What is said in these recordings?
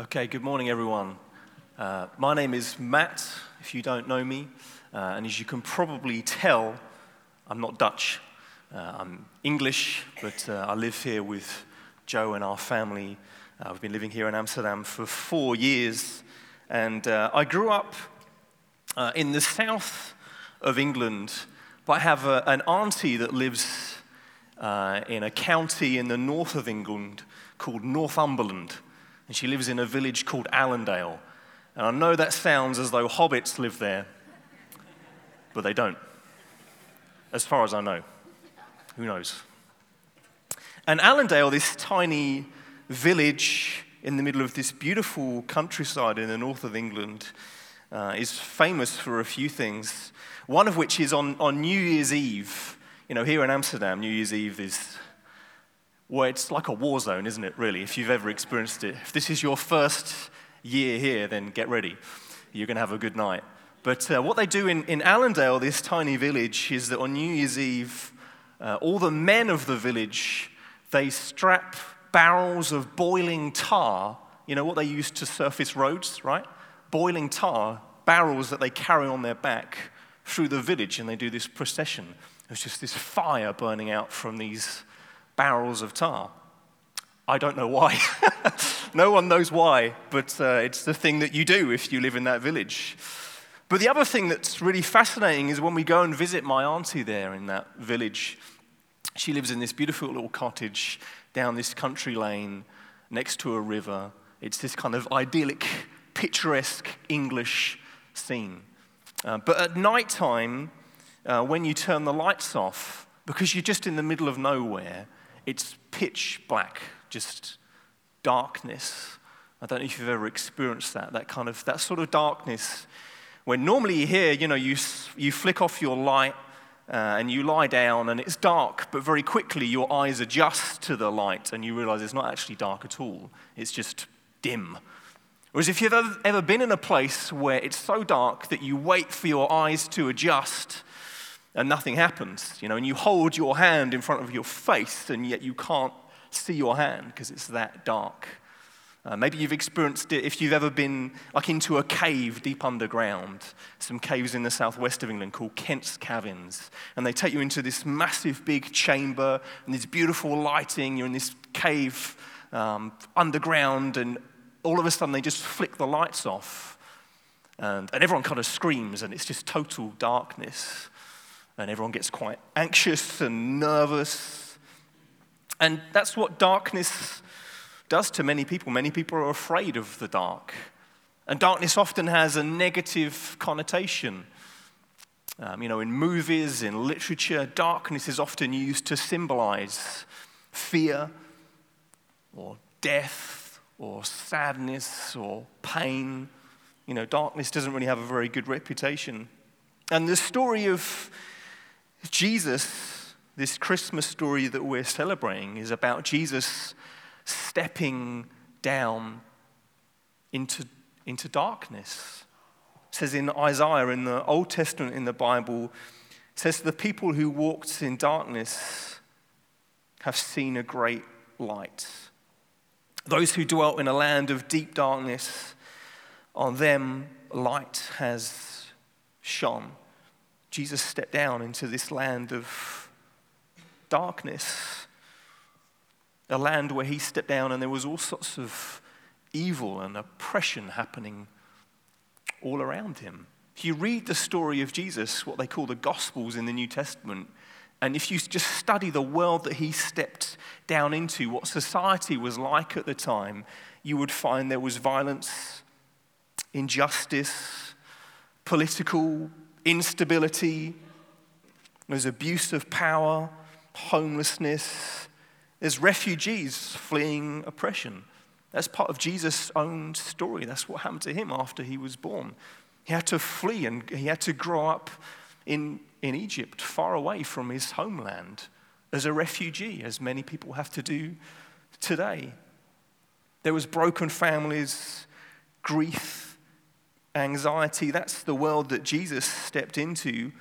Okay, good morning, everyone. Uh, my name is Matt, if you don't know me. Uh, and as you can probably tell, I'm not Dutch. Uh, I'm English, but uh, I live here with Joe and our family. Uh, we've been living here in Amsterdam for four years. And uh, I grew up in the south of England, but I have a, an auntie that lives in a county in the north of England called Northumberland and she lives in a village called Allendale. And I know that sounds as though hobbits live there, but they don't, as far as I know. Who knows? And Allendale, this tiny village in the middle of this beautiful countryside in the north of England, uh, is famous for a few things. One of which is on, on New Year's Eve. You know, here in Amsterdam, New Year's Eve is well, it's like a war zone, isn't it, really, if you've ever experienced it? If this is your first year here, then get ready. You're going to have a good night. But uh, what they do in, in Allendale, this tiny village, is that on New Year's Eve, uh, all the men of the village, they strap barrels of boiling tar, you know what they use to surface roads, right? Boiling tar, barrels that they carry on their back through the village, and they do this procession. There's just this fire burning out from these barrels of tar. I don't know why. no one knows why, but uh, it's the thing that you do if you live in that village. But the other thing that's really fascinating is when we go and visit my auntie there in that village. She lives in this beautiful little cottage down this country lane next to a river. It's this kind of idyllic, picturesque English scene. Uh, but at night time, uh, when you turn the lights off, because you're just in the middle of nowhere, it's pitch black, just darkness. I don't know if you've ever experienced that, that kind of, that sort of darkness. When normally here, you know, you, you flick off your light uh, and you lie down and it's dark, but very quickly your eyes adjust to the light and you realize it's not actually dark at all. It's just dim. Whereas if you've ever been in a place where it's so dark that you wait for your eyes to adjust and nothing happens, you know, and you hold your hand in front of your face and yet you can't see your hand because it's that dark. Uh, maybe you've experienced it if you've ever been like into a cave deep underground, some caves in the southwest of England called Kent's Caverns. And they take you into this massive big chamber and this beautiful lighting. You're in this cave um, underground, and all of a sudden they just flick the lights off. And, and everyone kind of screams, and it's just total darkness and everyone gets quite anxious and nervous. And that's what darkness does to many people. Many people are afraid of the dark. And darkness often has a negative connotation. Um, you know, in movies, in literature, darkness is often used to symbolize fear or death or sadness or pain. You know, darkness doesn't really have a very good reputation. And the story of Jesus, this Christmas story that we're celebrating, is about Jesus stepping down into, into darkness. It says in Isaiah, in the Old Testament in the Bible, it says, The people who walked in darkness have seen a great light. Those who dwelt in a land of deep darkness, on them light has shone. Jesus stepped down into this land of darkness, a land where he stepped down and there was all sorts of evil and oppression happening all around him. If you read the story of Jesus, what they call the Gospels in the New Testament, and if you just study the world that he stepped down into, what society was like at the time, you would find there was violence, injustice, political instability, there's abuse of power, homelessness, there's refugees fleeing oppression. That's part of Jesus' own story. That's what happened to him after he was born. He had to flee and he had to grow up in, in Egypt, far away from his homeland, as a refugee, as many people have to do today. There was broken families, grief, anxiety, that's the world that Jesus stepped into,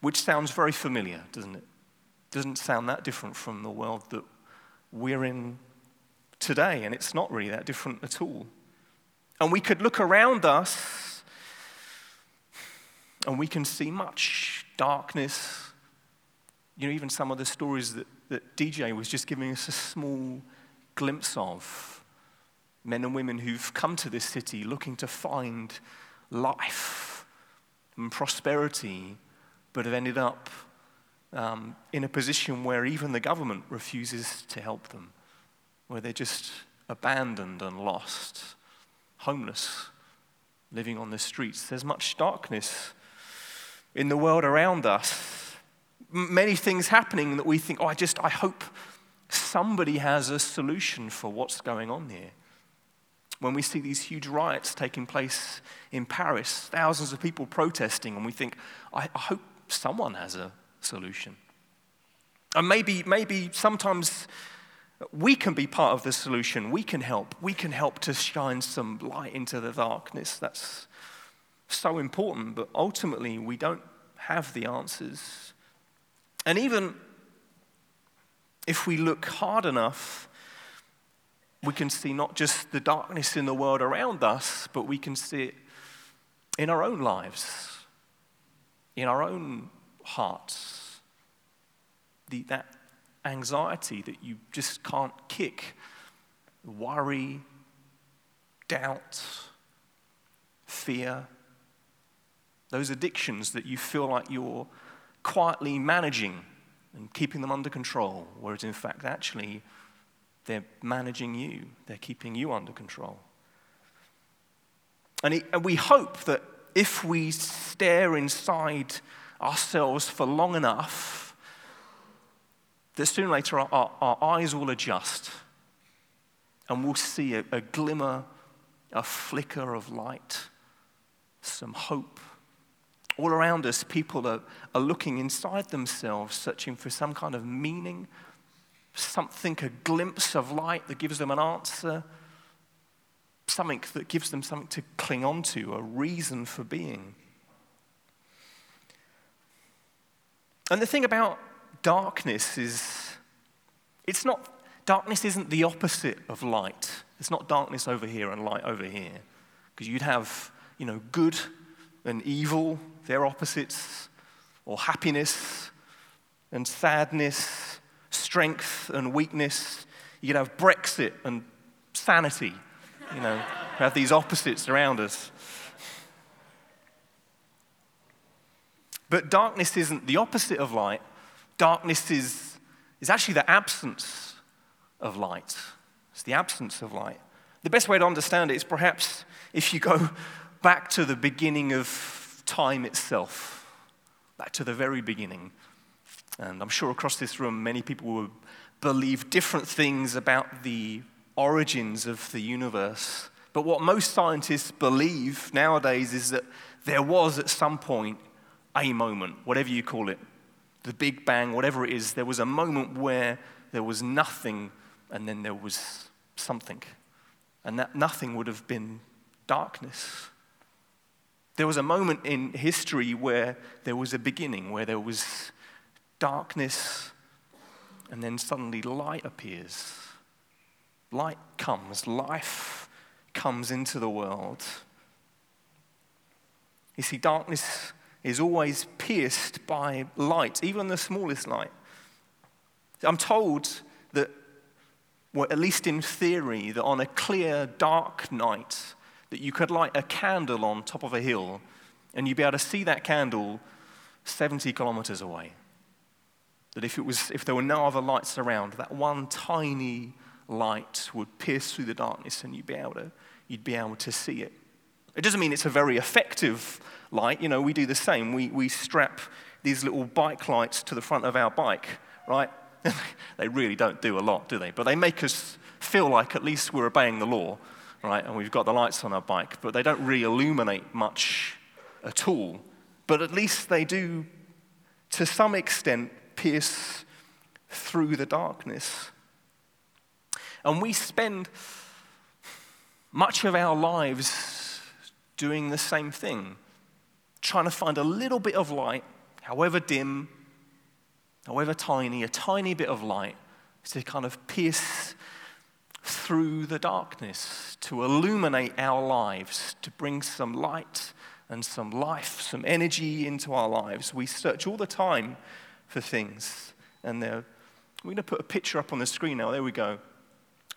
which sounds very familiar, doesn't it? Doesn't sound that different from the world that we're in today, and it's not really that different at all. And we could look around us and we can see much darkness. You know, even some of the stories that, that DJ was just giving us a small glimpse of. Men and women who've come to this city looking to find life and prosperity, but have ended up um, in a position where even the government refuses to help them, where they're just abandoned and lost, homeless, living on the streets. There's much darkness in the world around us. Many things happening that we think, oh, I just, I hope somebody has a solution for what's going on here. When we see these huge riots taking place in Paris, thousands of people protesting, and we think, I, I hope someone has a solution. And maybe, maybe sometimes we can be part of the solution. We can help. We can help to shine some light into the darkness. That's so important, but ultimately we don't have the answers. And even if we look hard enough, we can see not just the darkness in the world around us, but we can see it in our own lives, in our own hearts. The, that anxiety that you just can't kick, worry, doubt, fear, those addictions that you feel like you're quietly managing and keeping them under control, whereas in fact, actually, they're managing you, they're keeping you under control. And, it, and we hope that if we stare inside ourselves for long enough, that sooner or later our, our, our eyes will adjust and we'll see a, a glimmer, a flicker of light, some hope all around us, people are, are looking inside themselves, searching for some kind of meaning, something, a glimpse of light that gives them an answer, something that gives them something to cling on to, a reason for being. And the thing about darkness is, it's not, darkness isn't the opposite of light. It's not darkness over here and light over here. Because you'd have, you know, good and evil, their opposites, or happiness and sadness, strength and weakness. You could have Brexit and sanity. You know, we have these opposites around us. But darkness isn't the opposite of light. Darkness is, is actually the absence of light. It's the absence of light. The best way to understand it is perhaps if you go back to the beginning of time itself, back to the very beginning. And I'm sure across this room, many people will believe different things about the origins of the universe. But what most scientists believe nowadays is that there was at some point a moment, whatever you call it, the Big Bang, whatever it is, there was a moment where there was nothing and then there was something. And that nothing would have been darkness. There was a moment in history where there was a beginning, where there was darkness, and then suddenly light appears. Light comes, life comes into the world. You see, darkness is always pierced by light, even the smallest light. I'm told that, well, at least in theory, that on a clear, dark night, that you could light a candle on top of a hill and you'd be able to see that candle 70 kilometers away. That if, it was, if there were no other lights around, that one tiny light would pierce through the darkness and you'd be able to, you'd be able to see it. It doesn't mean it's a very effective light. You know, we do the same. We, we strap these little bike lights to the front of our bike, right? they really don't do a lot, do they? But they make us feel like at least we're obeying the law right? And we've got the lights on our bike, but they don't really illuminate much at all. But at least they do, to some extent, pierce through the darkness. And we spend much of our lives doing the same thing, trying to find a little bit of light, however dim, however tiny, a tiny bit of light to kind of pierce through the darkness to illuminate our lives, to bring some light and some life, some energy into our lives. We search all the time for things. And we're going to put a picture up on the screen now. There we go.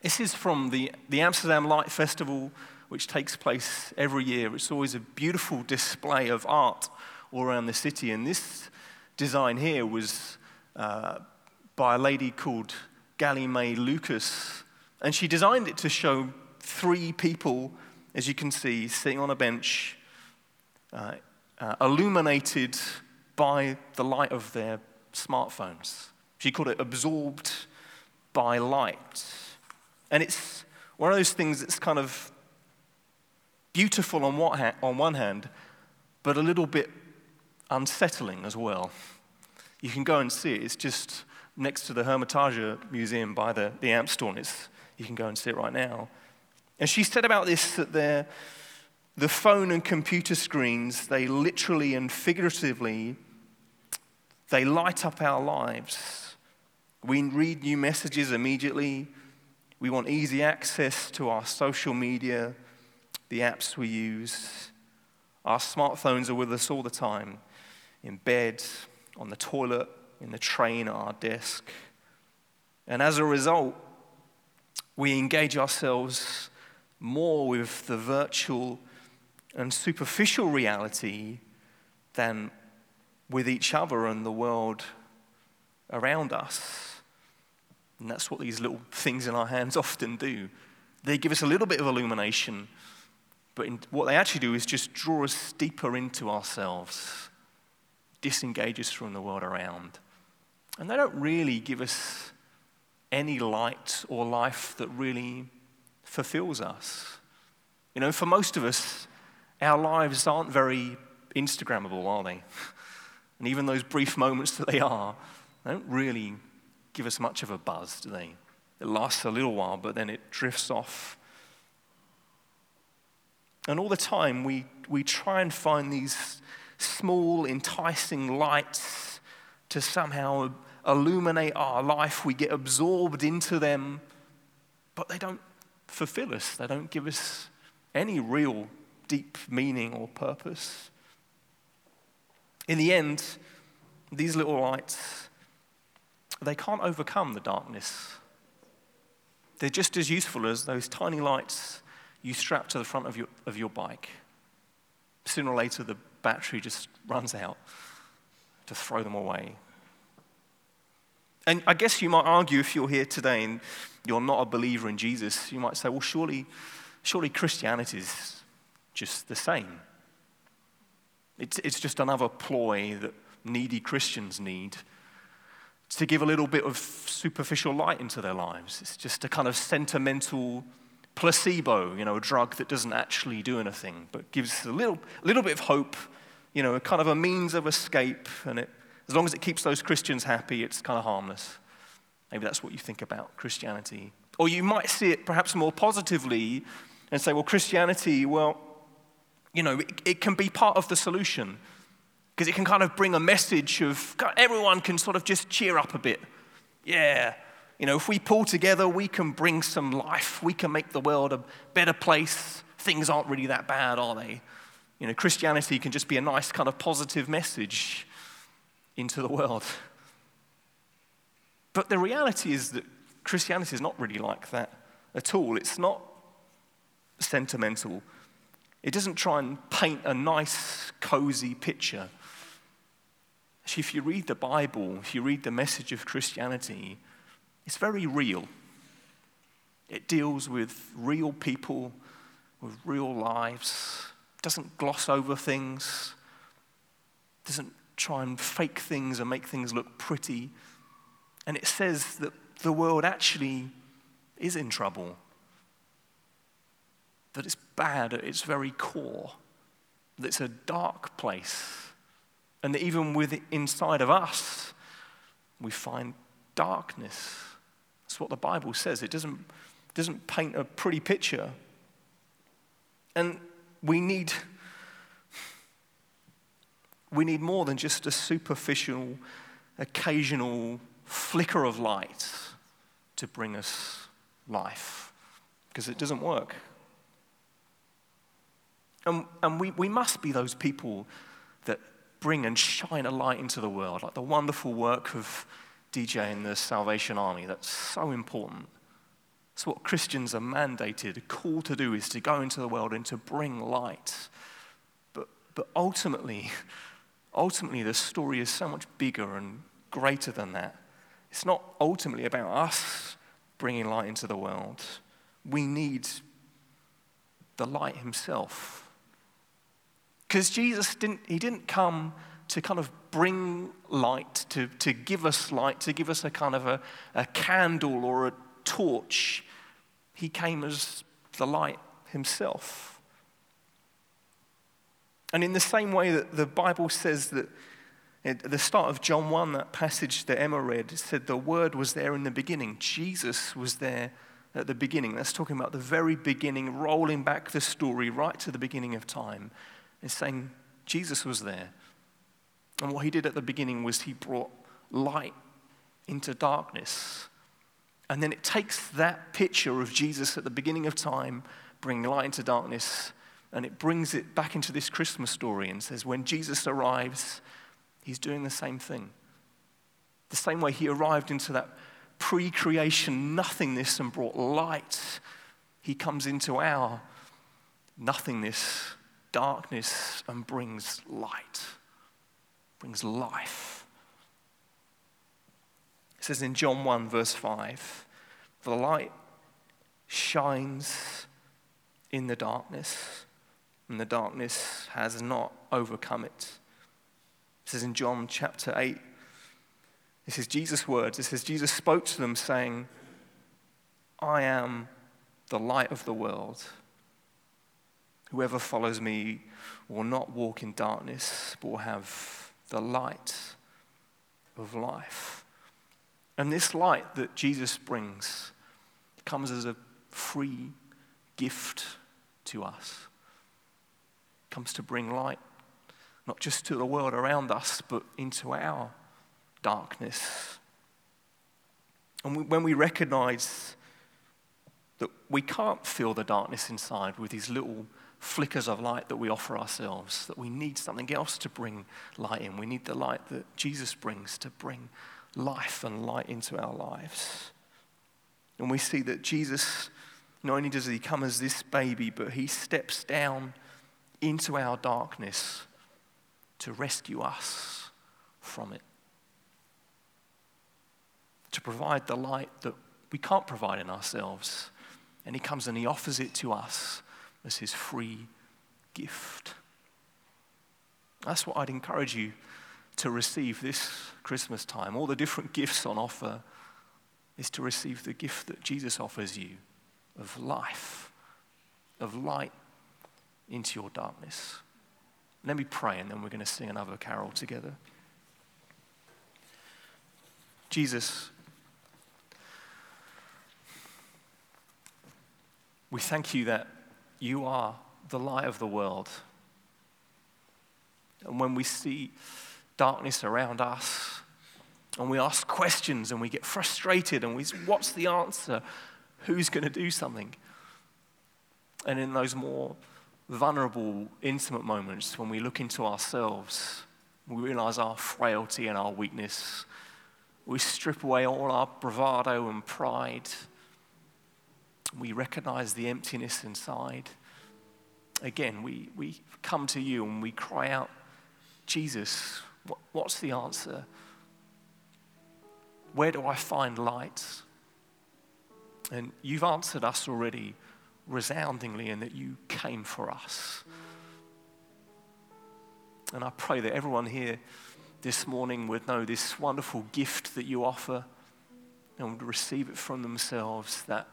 This is from the, the Amsterdam Light Festival, which takes place every year. It's always a beautiful display of art all around the city. And this design here was uh, by a lady called Gali May Lucas. And she designed it to show three people, as you can see, sitting on a bench, uh, uh, illuminated by the light of their smartphones. She called it absorbed by light. And it's one of those things that's kind of beautiful on, what ha- on one hand, but a little bit unsettling as well. You can go and see it. It's just next to the Hermitage Museum by the, the Amstel. you can go and see it right now. And she said about this that the the phone and computer screens, they literally and figuratively, they light up our lives. We read new messages immediately. We want easy access to our social media, the apps we use. Our smartphones are with us all the time, in bed, on the toilet, in the train, at our desk. And as a result, we engage ourselves more with the virtual and superficial reality than with each other and the world around us. And that's what these little things in our hands often do. They give us a little bit of illumination, but in, what they actually do is just draw us deeper into ourselves, disengage us from the world around. And they don't really give us any light or life that really fulfills us. You know, for most of us, our lives aren't very Instagrammable, are they? And even those brief moments that they are, they don't really give us much of a buzz, do they? It lasts a little while, but then it drifts off. And all the time, we, we try and find these small, enticing lights to somehow illuminate our life. We get absorbed into them, but they don't fulfill us, they don't give us any real deep meaning or purpose. In the end, these little lights, they can't overcome the darkness. They're just as useful as those tiny lights you strap to the front of your, of your bike. Sooner or later, the battery just runs out to throw them away. And I guess you might argue if you're here today and you're not a believer in Jesus, you might say, well, surely, surely Christianity is just the same. It's, it's just another ploy that needy Christians need to give a little bit of superficial light into their lives. It's just a kind of sentimental placebo, you know, a drug that doesn't actually do anything, but gives a little, little bit of hope, you know, kind of a means of escape, and it as long as it keeps those Christians happy, it's kind of harmless. Maybe that's what you think about Christianity. Or you might see it perhaps more positively and say, well, Christianity, well, you know, it, it can be part of the solution because it can kind of bring a message of everyone can sort of just cheer up a bit. Yeah, you know, if we pull together, we can bring some life. We can make the world a better place. Things aren't really that bad, are they? You know, Christianity can just be a nice kind of positive message into the world. But the reality is that Christianity is not really like that at all. It's not sentimental. It doesn't try and paint a nice, cozy picture. Actually, if you read the Bible, if you read the message of Christianity, it's very real. It deals with real people, with real lives, it doesn't gloss over things, it doesn't try and fake things and make things look pretty. And it says that the world actually is in trouble, that it's bad at its very core, that it's a dark place, and that even with inside of us, we find darkness. That's what the Bible says. It doesn't, doesn't paint a pretty picture. And we need we need more than just a superficial, occasional flicker of light to bring us life. because it doesn't work. And, and we, we must be those people that bring and shine a light into the world, like the wonderful work of DJ and the Salvation Army. That's so important. It's what Christians are mandated, called to do, is to go into the world and to bring light. But, but ultimately, ultimately, the story is so much bigger and greater than that. It's not ultimately about us bringing light into the world. We need the light himself. Because Jesus didn't, he didn't come to kind of bring light, to, to give us light, to give us a kind of a, a candle or a torch. He came as the light himself. And in the same way that the Bible says that at the start of John 1, that passage that Emma read, said the Word was there in the beginning. Jesus was there at the beginning. That's talking about the very beginning, rolling back the story right to the beginning of time. It's saying Jesus was there. And what he did at the beginning was he brought light into darkness. And then it takes that picture of Jesus at the beginning of time, bringing light into darkness, and it brings it back into this Christmas story and says, when Jesus arrives, he's doing the same thing. The same way he arrived into that pre creation nothingness and brought light, he comes into our nothingness darkness and brings light, brings life. It says in John 1, verse 5 the light shines in the darkness, and the darkness has not overcome it. It says in John chapter 8, this is Jesus' words. It says, Jesus spoke to them, saying, I am the light of the world. Whoever follows me will not walk in darkness, but will have the light of life. And this light that Jesus brings comes as a free gift to us. It comes to bring light, not just to the world around us, but into our darkness. And when we recognize that we can't feel the darkness inside with these little flickers of light that we offer ourselves, that we need something else to bring light in. We need the light that Jesus brings to bring life and light into our lives. And we see that Jesus, not only does he come as this baby, but he steps down into our darkness to rescue us from it. To provide the light that we can't provide in ourselves. And he comes and he offers it to us as his free gift. That's what I'd encourage you to receive this Christmas time. All the different gifts on offer is to receive the gift that Jesus offers you of life, of light into your darkness. Let me pray and then we're going to sing another carol together. Jesus, we thank you that you are the light of the world. And when we see darkness around us, and we ask questions and we get frustrated and we what's the answer? Who's going to do something? And in those more vulnerable, intimate moments when we look into ourselves, we realize our frailty and our weakness. We strip away all our bravado and pride we recognize the emptiness inside. Again, we, we come to you and we cry out, Jesus, what, what's the answer? Where do I find light? And you've answered us already resoundingly in that you came for us. And I pray that everyone here this morning would know this wonderful gift that you offer and would receive it from themselves that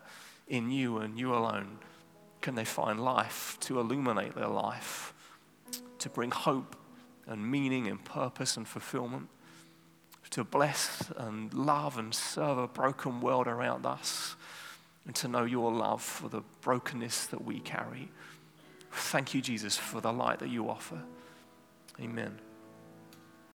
in you and you alone can they find life to illuminate their life, to bring hope and meaning and purpose and fulfillment, to bless and love and serve a broken world around us, and to know your love for the brokenness that we carry. Thank you, Jesus, for the light that you offer. Amen.